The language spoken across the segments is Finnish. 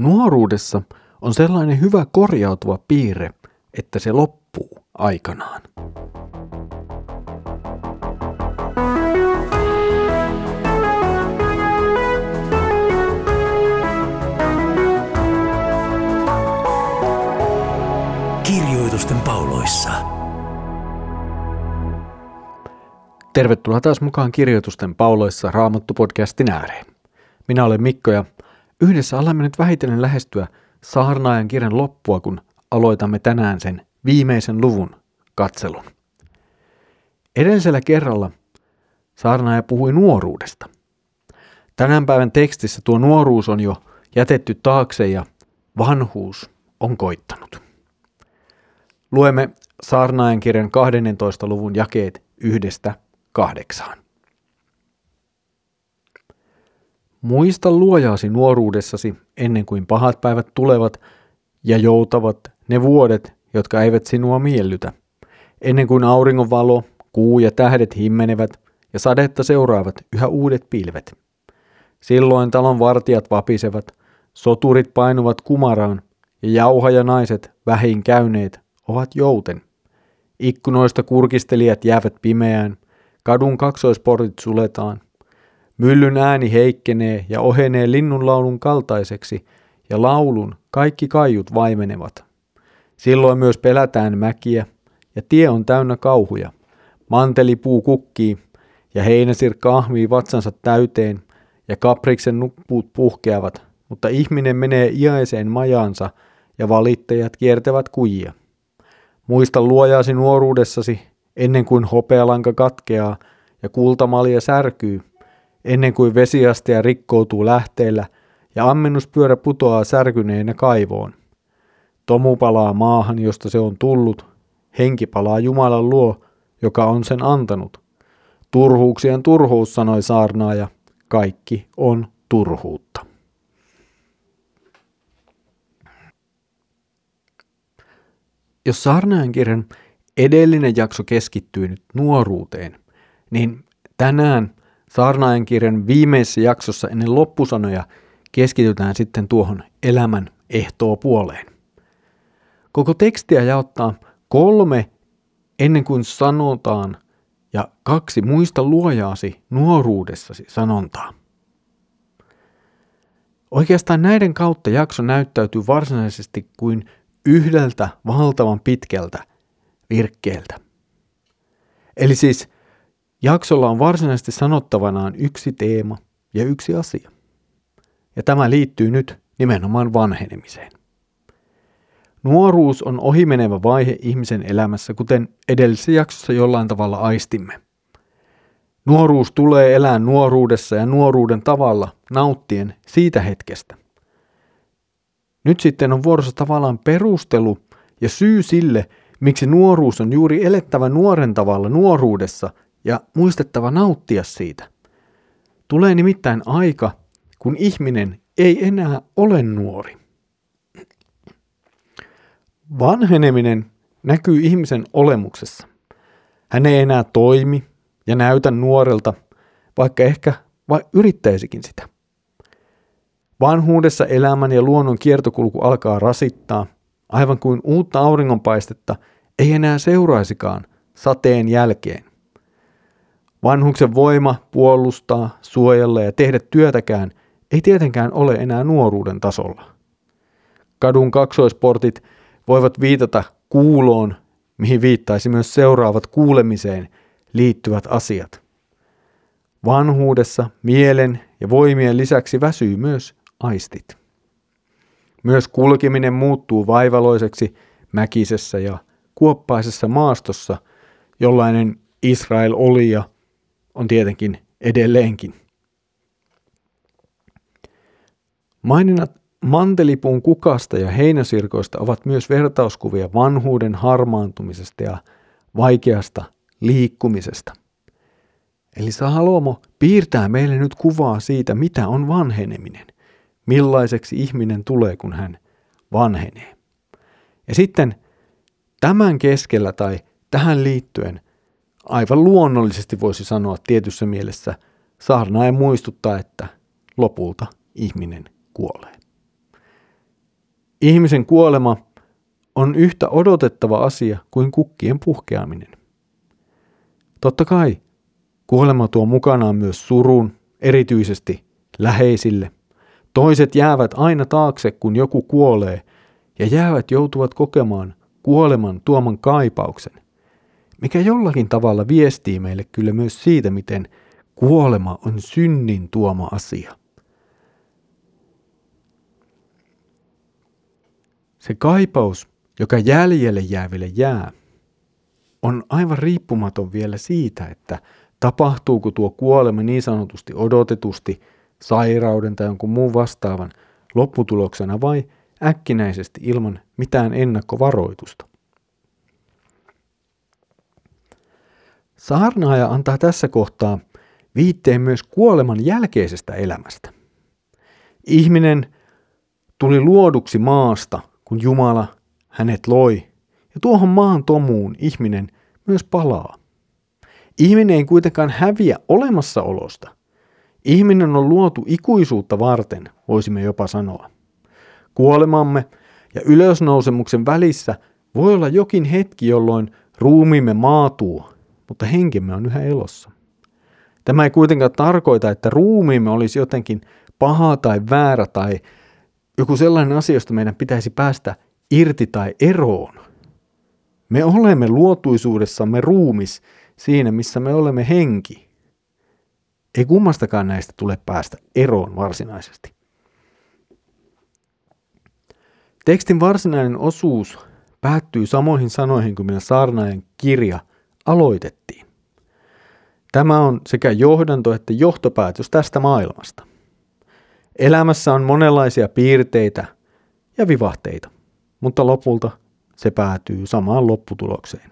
Nuoruudessa on sellainen hyvä korjautuva piirre, että se loppuu aikanaan. Kirjoitusten pauloissa. Tervetuloa taas mukaan Kirjoitusten pauloissa Raamattu-podcastin ääreen. Minä olen Mikko ja yhdessä alamme nyt vähitellen lähestyä saarnaajan kirjan loppua, kun aloitamme tänään sen viimeisen luvun katselun. Edellisellä kerralla saarnaaja puhui nuoruudesta. Tänään päivän tekstissä tuo nuoruus on jo jätetty taakse ja vanhuus on koittanut. Luemme saarnaajan kirjan 12. luvun jakeet yhdestä kahdeksaan. Muista luojaasi nuoruudessasi ennen kuin pahat päivät tulevat ja joutavat ne vuodet, jotka eivät sinua miellytä, ennen kuin auringon valo, kuu ja tähdet himmenevät ja sadetta seuraavat yhä uudet pilvet. Silloin talon vartijat vapisevat, soturit painuvat kumaraan ja jauhajanaiset vähin käyneet ovat jouten. Ikkunoista kurkistelijat jäävät pimeään, kadun kaksoisportit suletaan. Myllyn ääni heikkenee ja ohenee linnunlaulun kaltaiseksi, ja laulun kaikki kaiut vaimenevat. Silloin myös pelätään mäkiä, ja tie on täynnä kauhuja. Mantelipuu kukkii, ja heinäsirkka ahmii vatsansa täyteen, ja kapriksen nuppuut puhkeavat, mutta ihminen menee iäiseen majaansa, ja valittajat kiertävät kujia. Muista luojaasi nuoruudessasi, ennen kuin hopealanka katkeaa ja kultamalja särkyy, ennen kuin vesiastia rikkoutuu lähteellä ja ammennuspyörä putoaa särkyneenä kaivoon. Tomu palaa maahan, josta se on tullut, henki palaa Jumalan luo, joka on sen antanut. Turhuuksien turhuus, sanoi saarnaaja, kaikki on turhuutta. Jos saarnaajan kirjan edellinen jakso keskittyy nyt nuoruuteen, niin tänään saarnaajan kirjan viimeisessä jaksossa ennen loppusanoja keskitytään sitten tuohon elämän ehtoo puoleen. Koko tekstiä jaottaa kolme ennen kuin sanotaan ja kaksi muista luojaasi nuoruudessasi sanontaa. Oikeastaan näiden kautta jakso näyttäytyy varsinaisesti kuin yhdeltä valtavan pitkältä virkkeeltä. Eli siis jaksolla on varsinaisesti sanottavanaan yksi teema ja yksi asia. Ja tämä liittyy nyt nimenomaan vanhenemiseen. Nuoruus on ohimenevä vaihe ihmisen elämässä, kuten edellisessä jaksossa jollain tavalla aistimme. Nuoruus tulee elää nuoruudessa ja nuoruuden tavalla nauttien siitä hetkestä. Nyt sitten on vuorossa tavallaan perustelu ja syy sille, miksi nuoruus on juuri elettävä nuoren tavalla nuoruudessa ja muistettava nauttia siitä. Tulee nimittäin aika, kun ihminen ei enää ole nuori. Vanheneminen näkyy ihmisen olemuksessa. Hän ei enää toimi ja näytä nuorelta, vaikka ehkä vai yrittäisikin sitä. Vanhuudessa elämän ja luonnon kiertokulku alkaa rasittaa, aivan kuin uutta auringonpaistetta ei enää seuraisikaan sateen jälkeen. Vanhuksen voima puolustaa, suojella ja tehdä työtäkään ei tietenkään ole enää nuoruuden tasolla. Kadun kaksoisportit voivat viitata kuuloon, mihin viittaisi myös seuraavat kuulemiseen liittyvät asiat. Vanhuudessa mielen ja voimien lisäksi väsyy myös aistit. Myös kulkeminen muuttuu vaivaloiseksi mäkisessä ja kuoppaisessa maastossa, jollainen Israel oli ja on tietenkin edelleenkin. Maininnat mantelipuun kukasta ja heinäsirkoista ovat myös vertauskuvia vanhuuden harmaantumisesta ja vaikeasta liikkumisesta. Eli Salomo piirtää meille nyt kuvaa siitä, mitä on vanheneminen – millaiseksi ihminen tulee, kun hän vanhenee. Ja sitten tämän keskellä tai tähän liittyen aivan luonnollisesti voisi sanoa tietyssä mielessä saarnaaja muistuttaa, että lopulta ihminen kuolee. Ihmisen kuolema on yhtä odotettava asia kuin kukkien puhkeaminen. Totta kai kuolema tuo mukanaan myös surun, erityisesti läheisille. Toiset jäävät aina taakse, kun joku kuolee, ja jäävät joutuvat kokemaan kuoleman tuoman kaipauksen, mikä jollakin tavalla viestii meille kyllä myös siitä, miten kuolema on synnin tuoma asia. Se kaipaus, joka jäljelle jääville jää, on aivan riippumaton vielä siitä, että tapahtuuko tuo kuolema niin sanotusti odotetusti sairauden tai jonkun muun vastaavan lopputuloksena vai äkkinäisesti ilman mitään ennakkovaroitusta. Saarnaaja antaa tässä kohtaa viitteen myös kuoleman jälkeisestä elämästä. Ihminen tuli luoduksi maasta, kun Jumala hänet loi, ja tuohon maan tomuun ihminen myös palaa. Ihminen ei kuitenkaan häviä olemassaolosta. Ihminen on luotu ikuisuutta varten, voisimme jopa sanoa. Kuolemamme ja ylösnousemuksen välissä voi olla jokin hetki, jolloin ruumiimme maatuu, mutta henkemme on yhä elossa. Tämä ei kuitenkaan tarkoita, että ruumiimme olisi jotenkin paha tai väärä tai joku sellainen asia, josta meidän pitäisi päästä irti tai eroon. Me olemme luotuisuudessamme ruumis siinä, missä me olemme henki. Ei kummastakaan näistä tule päästä eroon varsinaisesti. Tekstin varsinainen osuus päättyy samoihin sanoihin kuin millä saarnaajan kirja aloitettiin. Tämä on sekä johdanto että johtopäätös tästä maailmasta. Elämässä on monenlaisia piirteitä ja vivahteita, mutta lopulta se päätyy samaan lopputulokseen.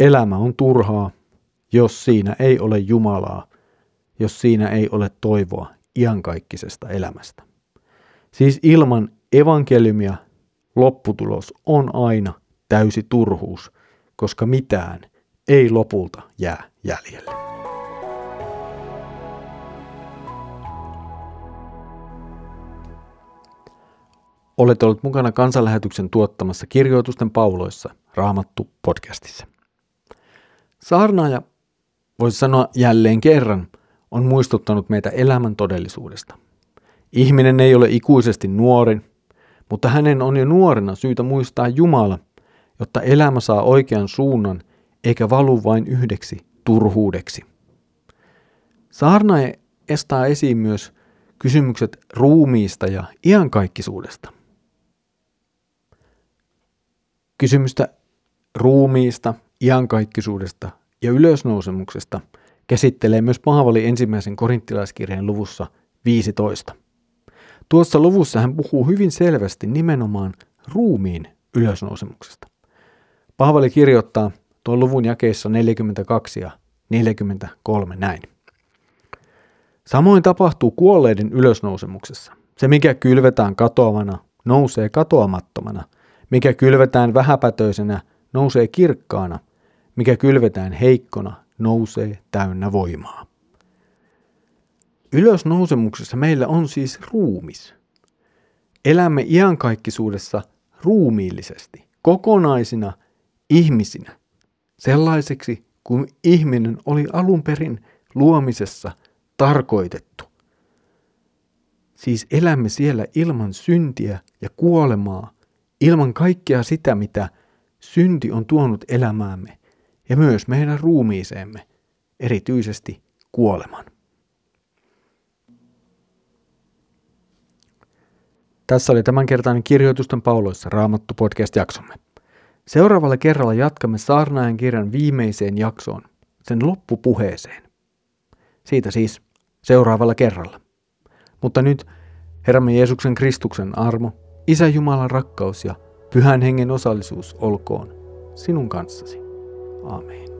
Elämä on turhaa, jos siinä ei ole Jumalaa, jos siinä ei ole toivoa iankaikkisesta elämästä. Siis ilman evankeliumia lopputulos on aina täysi turhuus, koska mitään ei lopulta jää jäljelle. Olet ollut mukana kansanlähetyksen tuottamassa kirjoitusten pauloissa Raamattu podcastissa. Saarnaaja, voisi sanoa jälleen kerran, on muistuttanut meitä elämän todellisuudesta. Ihminen ei ole ikuisesti nuori, mutta hänen on jo nuorena syytä muistaa Jumala, jotta elämä saa oikean suunnan eikä valu vain yhdeksi turhuudeksi. Saarnaaja estää esiin myös kysymykset ruumiista ja iankaikkisuudesta. Kysymystä ruumiista, iankaikkisuudesta ja ylösnousemuksesta käsittelee myös Paavali ensimmäisen korinttilaiskirjeen luvussa 15. Tuossa luvussa hän puhuu hyvin selvästi nimenomaan ruumiin ylösnousemuksesta. Paavali kirjoittaa tuon luvun jakeissa 42 ja 43 näin. Samoin tapahtuu kuolleiden ylösnousemuksessa. Se, mikä kylvetään katoavana, nousee katoamattomana. Mikä kylvetään vähäpätöisenä, nousee kirkkaana. Mikä kylvetään heikkona, nousee täynnä voimaa. Ylösnousemuksessa meillä on siis ruumis. Elämme iankaikkisuudessa ruumiillisesti, kokonaisina ihmisinä, sellaiseksi kuin ihminen oli alun perin luomisessa tarkoitettu. Siis elämme siellä ilman syntiä ja kuolemaa, ilman kaikkea sitä, mitä synti on tuonut elämäämme ja myös meidän ruumiiseemme, erityisesti kuoleman. Tässä oli tämänkertainen kirjoitusten pauloissa Raamattu podcast-jaksomme. Seuraavalla kerralla jatkamme saarnaajan kirjan viimeiseen jaksoon, sen loppupuheeseen. Siitä siis seuraavalla kerralla. Mutta nyt Herramme Jeesuksen Kristuksen armo, Isä Jumalan rakkaus ja Pyhän Hengen osallisuus olkoon sinun kanssasi. Amen.